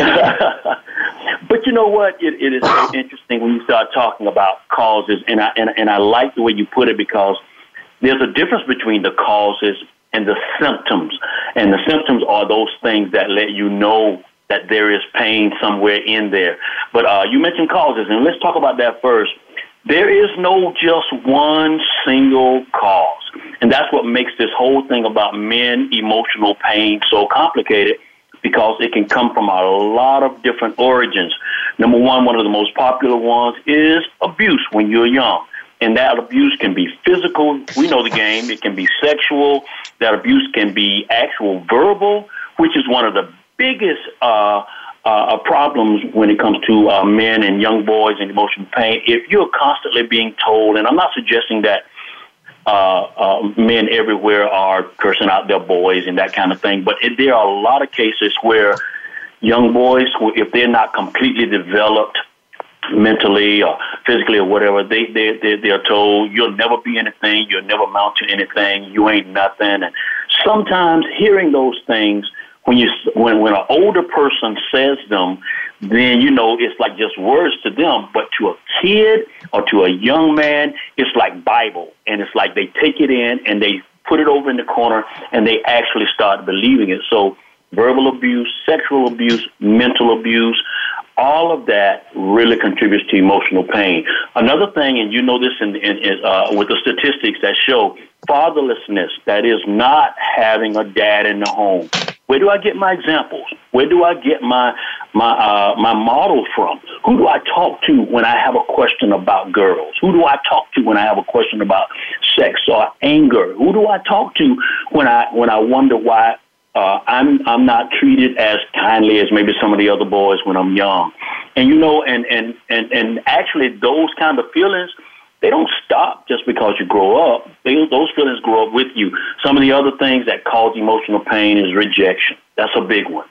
Speaker 6: but you know what? It, it is so interesting when you start talking about causes, and I and, and I like the way you put it because there's a difference between the causes and the symptoms, and the symptoms are those things that let you know that there is pain somewhere in there. But uh, you mentioned causes, and let's talk about that first. There is no just one single cause. And that's what makes this whole thing about men emotional pain so complicated because it can come from a lot of different origins. Number one, one of the most popular ones is abuse when you're young. And that abuse can be physical. We know the game. It can be sexual. That abuse can be actual verbal, which is one of the biggest uh, uh, problems when it comes to uh, men and young boys and emotional pain. If you're constantly being told, and I'm not suggesting that Uh, uh, men everywhere are cursing out their boys and that kind of thing, but it, there are a lot of cases where young boys, if they're not completely developed mentally or physically or whatever, they they they they're told you'll never be anything, you'll never amount to anything, you ain't nothing, and sometimes hearing those things when you when when an older person says them, then you know it's like just words to them. But to a kid or to a young man, it's like Bible, and it's like they take it in and they put it over in the corner and they actually start believing it. So verbal abuse, sexual abuse, mental abuse, all of that really contributes to emotional pain. Another thing, and you know this in, in, in uh, with the statistics that show fatherlessness, that is not having a dad in the home. Where do I get my examples? Where do I get my my uh, my models from? Who do I talk to when I have a question about girls? Who do I talk to when I have a question about sex or anger? Who do I talk to when I when I wonder why uh, I'm I'm not treated as kindly as maybe some of the other boys when I'm young, and you know, and and and and actually those kind of feelings they don't stop just because you grow up. They, those feelings grow up with you. Some of the other things that cause emotional pain is rejection. That's a big one.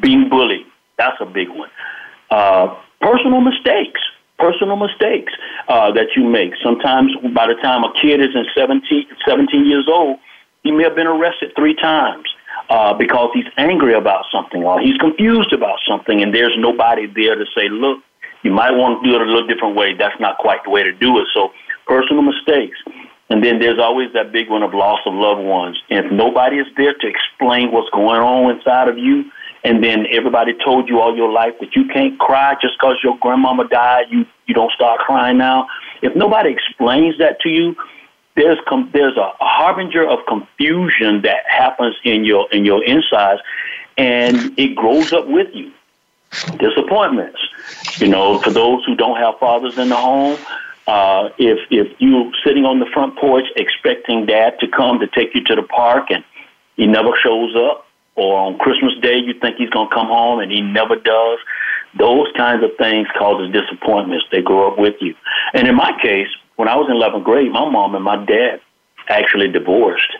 Speaker 6: Being bullied. That's a big one. Uh, personal mistakes personal mistakes uh, that you make. Sometimes by the time a kid is in 17, 17 years old, he may have been arrested three times uh, because he's angry about something or he's confused about something, and there's nobody there to say, look, you might want to do it a little different way. That's not quite the way to do it. So personal mistakes. And then there's always that big one of loss of loved ones. And if nobody is there to explain what's going on inside of you, and then everybody told you all your life that you can't cry just because your grandmama died, you, you don't start crying now. If nobody explains that to you, there's com- there's a, harbinger of confusion that happens in your in your insides, and it grows up with you. Disappointments, you know, for those who don't have fathers in the home, uh, if if you're sitting on the front porch expecting dad to come to take you to the park and he never shows up, or on Christmas Day you think he's going to come home and he never does, those kinds of things causes disappointments. They grow up with you. And in my case, when I was in 11th grade, my mom and my dad actually divorced,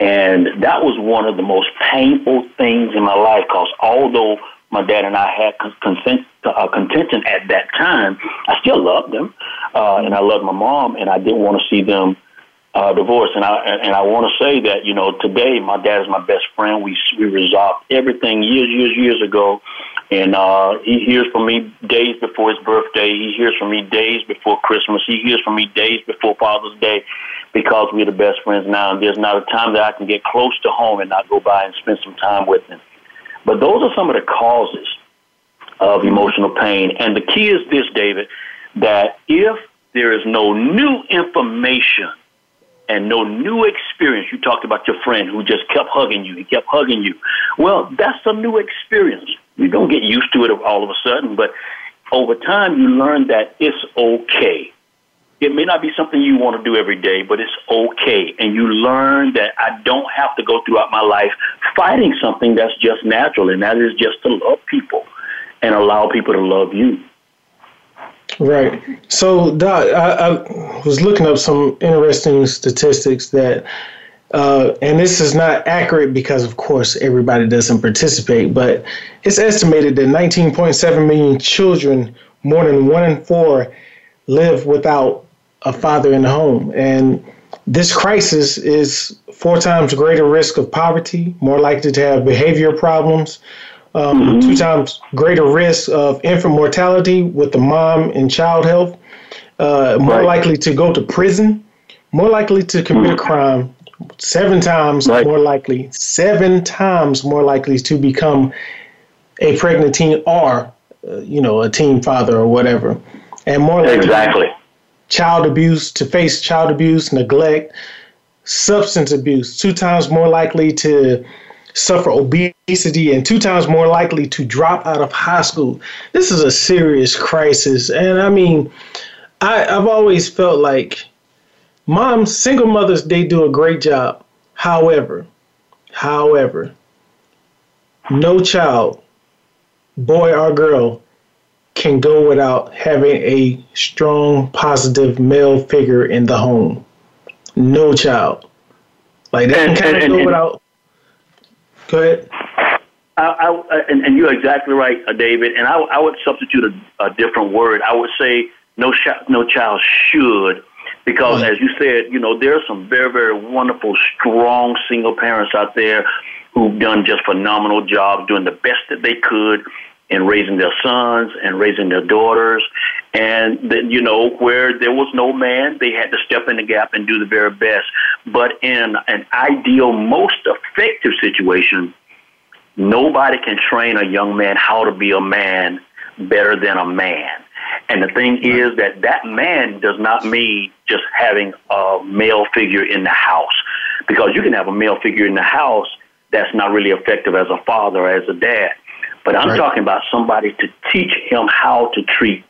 Speaker 6: and that was one of the most painful things in my life. Because although my dad and I had consent, uh, contention at that time, I still loved them, uh, and I loved my mom, and I didn't want to see them uh, divorce. And I and I want to say that you know today my dad is my best friend. We we resolved everything years years years ago, and uh, he hears from me days before his birthday. He hears from me days before Christmas. He hears from me days before Father's Day, because we're the best friends now. And there's not a time that I can get close to home and not go by and spend some time with him. But those are some of the causes of emotional pain. And the key is this, David, that if there is no new information and no new experience. You talked about your friend who just kept hugging you. He kept hugging you. Well, that's a new experience. You don't get used to it all of a sudden, but over time you learn that it's okay. It may not be something you want to do every day, but it's okay. And you learn that I don't have to go throughout my life fighting something that's just natural, and that is just to love people and allow people to love you.
Speaker 3: Right. So, Doc, I, I was looking up some interesting statistics that, uh, and this is not accurate because, of course, everybody doesn't participate, but it's estimated that 19.7 million children, more than one in four, live without a father in the home. And this crisis is four times greater risk of poverty, more likely to have behavior problems, um, mm-hmm. two times greater risk of infant mortality with the mom and child health, uh, more right. likely to go to prison, more likely to commit mm-hmm. a crime, seven times right. more likely, seven times more likely to become a pregnant teen or, uh, you know, a teen father or whatever, and more likely
Speaker 6: exactly
Speaker 3: child abuse to face child abuse, neglect, substance abuse, two times more likely to suffer obesity and two times more likely to drop out of high school. This is a serious crisis. And I mean, I, I've always felt like moms, single mothers, they do a great job. However, however, no child, boy or girl, can go without having a strong, positive male figure in the home. No child. Like that can kind of go without Go ahead. I,
Speaker 6: I, and, and, you're exactly right, uh, David. And I, I would substitute a, a, different word. I would say no, ch- no child should, because as you said, you know, there are some very, very wonderful, strong single parents out there who've done just phenomenal jobs, doing the best that they could in raising their sons and raising their daughters. And then, you know, where there was no man, they had to step in the gap and do the very best. But in an ideal, most effective situation, nobody can train a young man how to be a man better than a man. And the thing is that that man does not mean just having a male figure in the house. Because you can have a male figure in the house that's not really effective as a father, as a dad. But I'm right. talking about somebody to teach him how to treat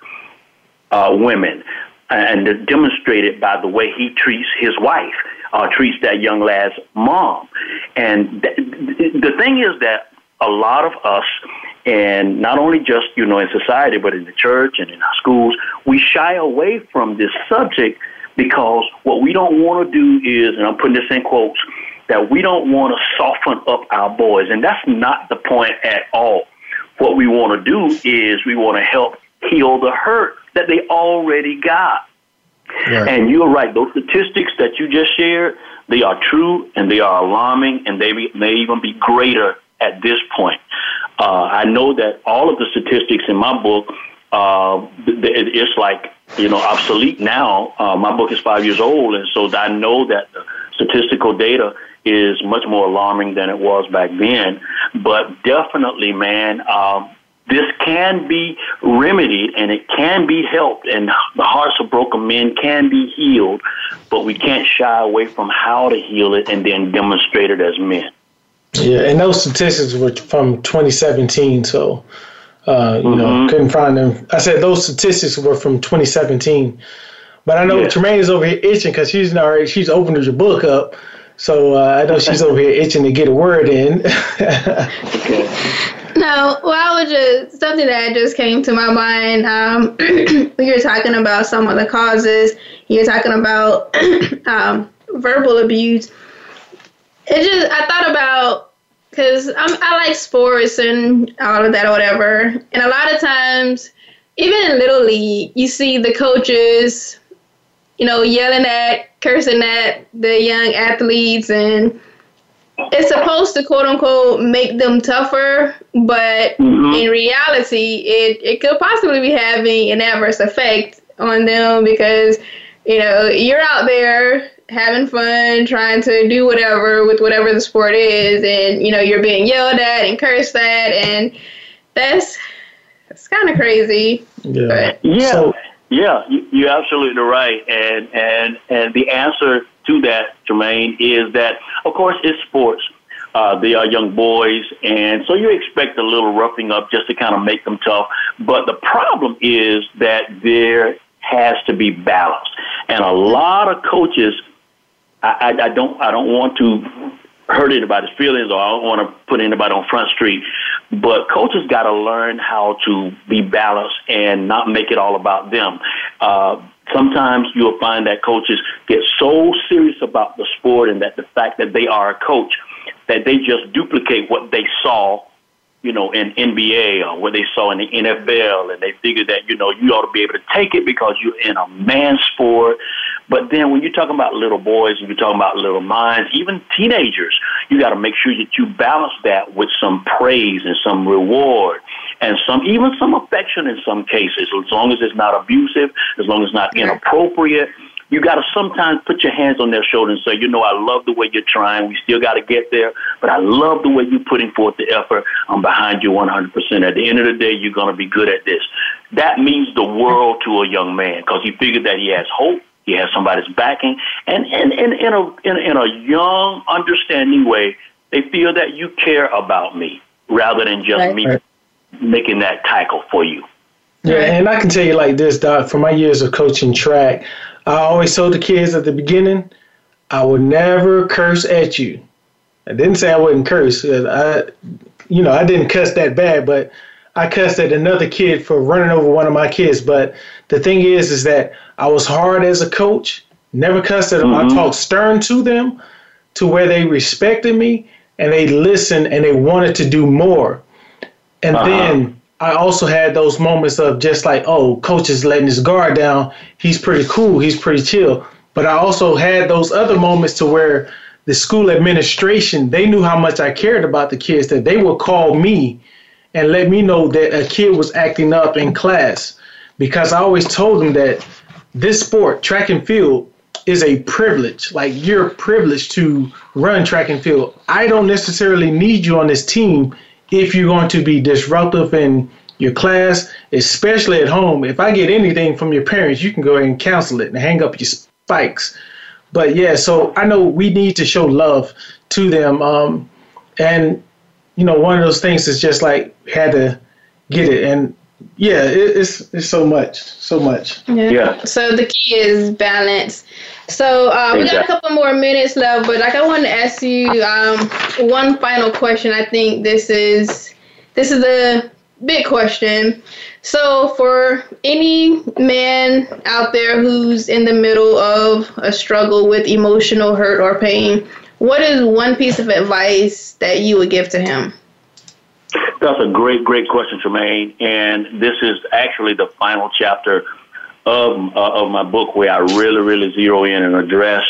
Speaker 6: uh, women and to demonstrate it by the way he treats his wife, uh, treats that young lad's mom. And th- the thing is that a lot of us, and not only just you know in society, but in the church and in our schools, we shy away from this subject because what we don't want to do is, and I'm putting this in quotes, that we don't want to soften up our boys, and that's not the point at all. What we want to do is we want to help heal the hurt that they already got. Right. And you're right; those statistics that you just shared, they are true and they are alarming, and they may even be greater at this point. Uh, I know that all of the statistics in my book, uh, it's like you know obsolete now. Uh, my book is five years old, and so I know that the statistical data is much more alarming than it was back then. But definitely, man, um, this can be remedied and it can be helped, and the hearts of broken men can be healed, but we can't shy away from how to heal it and then demonstrate it as men.
Speaker 3: Yeah, and those statistics were from 2017, so uh, you mm-hmm. know couldn't find them. I said those statistics were from 2017, but I know yeah. Tremaine is over here itching because she's already she's opened your book up, so uh, I know she's over here itching to get a word in.
Speaker 2: No, well, I was just something that just came to my mind. Um, we were talking about some of the causes. You're talking about um, verbal abuse. It just I thought about because I like sports and all of that or whatever, and a lot of times, even in little league, you see the coaches, you know, yelling at, cursing at the young athletes and it's supposed to quote unquote make them tougher, but mm-hmm. in reality, it, it could possibly be having an adverse effect on them because, you know, you're out there having fun, trying to do whatever with whatever the sport is, and, you know, you're being yelled at and cursed at, and that's, that's kind of crazy.
Speaker 6: Yeah. But, yeah. So, yeah, you're absolutely right. And, and, and the answer to that, Jermaine, is that, of course, it's sports. Uh, they are young boys, and so you expect a little roughing up just to kind of make them tough. But the problem is that there has to be balance, and a lot of coaches. I, I, I don't. I don't want to hurt anybody's feelings, or I don't want to put anybody on front street. But coaches got to learn how to be balanced and not make it all about them. Uh, sometimes you'll find that coaches get so serious about the sport and that the fact that they are a coach that they just duplicate what they saw, you know, in NBA or what they saw in the NFL, and they figure that you know you ought to be able to take it because you're in a man sport. But then when you're talking about little boys and you're talking about little minds, even teenagers, you got to make sure that you balance that with some praise and some reward and some even some affection in some cases, as long as it's not abusive, as long as it's not inappropriate. You got to sometimes put your hands on their shoulder and say, you know, I love the way you're trying. We still got to get there, but I love the way you're putting forth the effort. I'm behind you 100%. At the end of the day, you're going to be good at this. That means the world to a young man because he figured that he has hope. He has somebody's backing, and, and, and in, a, in, in a young, understanding way, they feel that you care about me rather than just right. me making that tackle for you.
Speaker 3: Yeah, and I can tell you like this, Doc, from my years of coaching track, I always told the kids at the beginning, I would never curse at you. I didn't say I wouldn't curse. Uh, I, you know, I didn't cuss that bad, but I cussed at another kid for running over one of my kids. But the thing is, is that I was hard as a coach, never cussed at them. Mm-hmm. I talked stern to them to where they respected me and they listened and they wanted to do more. And uh-huh. then I also had those moments of just like, oh, coach is letting his guard down. He's pretty cool. He's pretty chill. But I also had those other moments to where the school administration, they knew how much I cared about the kids that they would call me and let me know that a kid was acting up in class because I always told them that this sport, track and field, is a privilege. Like you're privileged to run track and field. I don't necessarily need you on this team if you're going to be disruptive in your class, especially at home. If I get anything from your parents, you can go and cancel it and hang up your spikes. But yeah, so I know we need to show love to them. Um, and, you know, one of those things is just like had to get it. And yeah, it, it's, it's so much, so much.
Speaker 2: Yeah. yeah. So the key is balance. So uh, we got a couple more minutes left, but like I want to ask you um, one final question. I think this is this is a big question. So for any man out there who's in the middle of a struggle with emotional hurt or pain, what is one piece of advice that you would give to him?
Speaker 6: That's a great, great question, Tremaine. And this is actually the final chapter of uh, of my book where I really, really zero in and address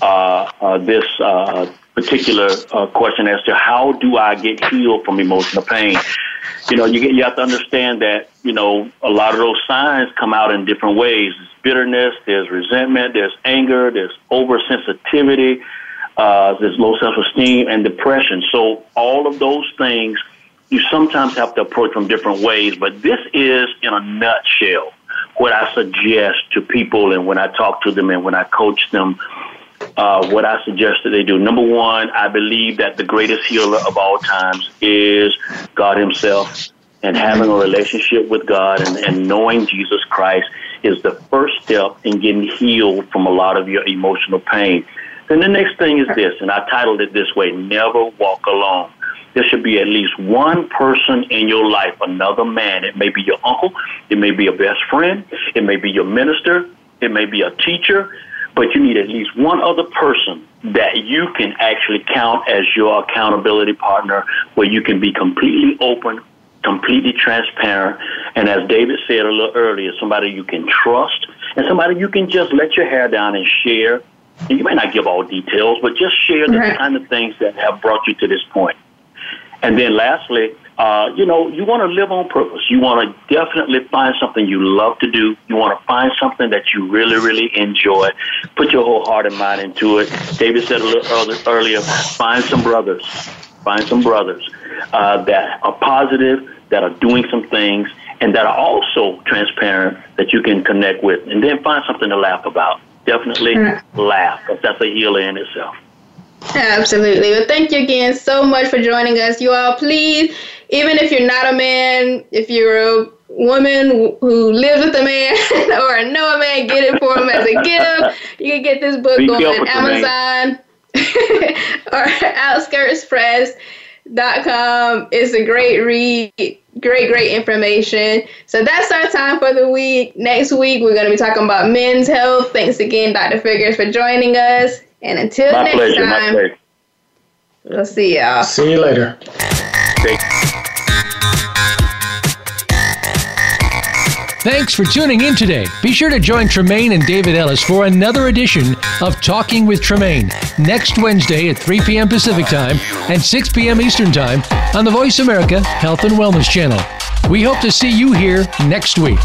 Speaker 6: uh, uh, this uh, particular uh, question as to how do I get healed from emotional pain. You know, you get, you have to understand that you know a lot of those signs come out in different ways. There's bitterness, there's resentment, there's anger, there's oversensitivity, uh, there's low self-esteem and depression. So all of those things you sometimes have to approach from different ways. But this is in a nutshell what I suggest to people and when I talk to them and when I coach them uh, what I suggest that they do. Number one, I believe that the greatest healer of all times is God Himself. And having a relationship with God and, and knowing Jesus Christ is the first step in getting healed from a lot of your emotional pain. Then the next thing is this, and I titled it this way Never Walk Alone. There should be at least one person in your life, another man. It may be your uncle, it may be your best friend, it may be your minister, it may be a teacher, but you need at least one other person that you can actually count as your accountability partner where you can be completely open, completely transparent, and as David said a little earlier, somebody you can trust and somebody you can just let your hair down and share. And you may not give all details, but just share the right. kind of things that have brought you to this point. And then lastly, uh, you know, you want to live on purpose. You want to definitely find something you love to do. You want to find something that you really, really enjoy. Put your whole heart and mind into it. David said a little earlier, find some brothers. Find some brothers uh, that are positive, that are doing some things, and that are also transparent that you can connect with. And then find something to laugh about. Definitely mm-hmm. laugh, because that's a healer in itself.
Speaker 2: Absolutely. Well, thank you again so much for joining us. You all, please, even if you're not a man, if you're a woman who lives with a man or know a man, get it for him as a gift. You can get this book Be on Amazon or outskirtspress.com. It's a great read, great, great information. So that's our time for the week. Next week, we're going to be talking about men's health. Thanks again, Dr. Figures, for joining us. And until my next pleasure, time, we'll see y'all.
Speaker 3: See you later.
Speaker 1: Thanks for tuning in today. Be sure to join Tremaine and David Ellis for another edition of Talking with Tremaine next Wednesday at 3 p.m. Pacific Time and 6 p.m. Eastern Time on the Voice America Health and Wellness Channel. We hope to see you here next week.